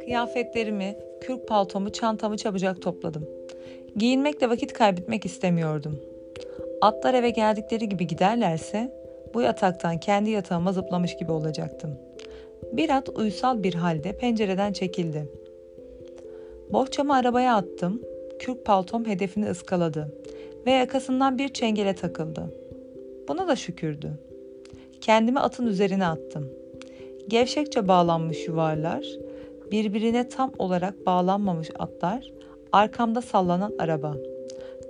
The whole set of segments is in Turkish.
Kıyafetlerimi, kürk paltomu, çantamı çabucak topladım. Giyinmekle vakit kaybetmek istemiyordum. Atlar eve geldikleri gibi giderlerse bu yataktan kendi yatağıma zıplamış gibi olacaktım. Bir at uysal bir halde pencereden çekildi. Bohçamı arabaya attım. Kürk paltom hedefini ıskaladı ve yakasından bir çengele takıldı. Buna da şükürdü. Kendimi atın üzerine attım. Gevşekçe bağlanmış yuvarlar, birbirine tam olarak bağlanmamış atlar, arkamda sallanan araba.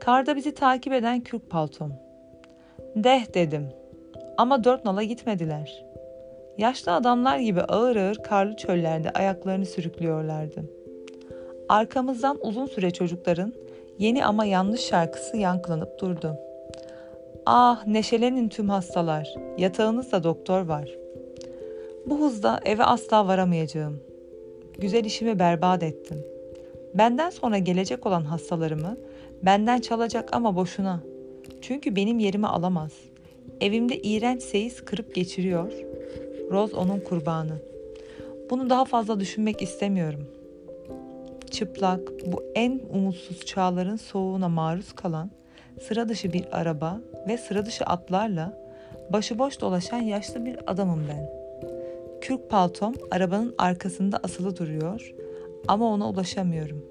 Karda bizi takip eden kürk paltom. Deh dedim. Ama dört nala gitmediler. Yaşlı adamlar gibi ağır ağır karlı çöllerde ayaklarını sürüklüyorlardı. Arkamızdan uzun süre çocukların yeni ama yanlış şarkısı yankılanıp durdu. Ah neşelenin tüm hastalar, yatağınızda doktor var. Bu hızda eve asla varamayacağım. Güzel işimi berbat ettim. Benden sonra gelecek olan hastalarımı benden çalacak ama boşuna. Çünkü benim yerimi alamaz. Evimde iğrenç seyis kırıp geçiriyor. Roz onun kurbanı. Bunu daha fazla düşünmek istemiyorum. Çıplak, bu en umutsuz çağların soğuğuna maruz kalan sıra dışı bir araba ve sıra dışı atlarla başıboş dolaşan yaşlı bir adamım ben. Kürk paltom arabanın arkasında asılı duruyor ama ona ulaşamıyorum.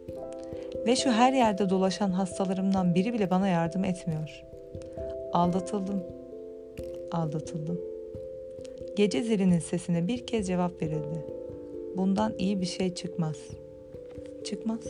Ve şu her yerde dolaşan hastalarımdan biri bile bana yardım etmiyor. Aldatıldım. Aldatıldım. Gece zilinin sesine bir kez cevap verildi. Bundan iyi bir şey çıkmaz. Çıkmaz.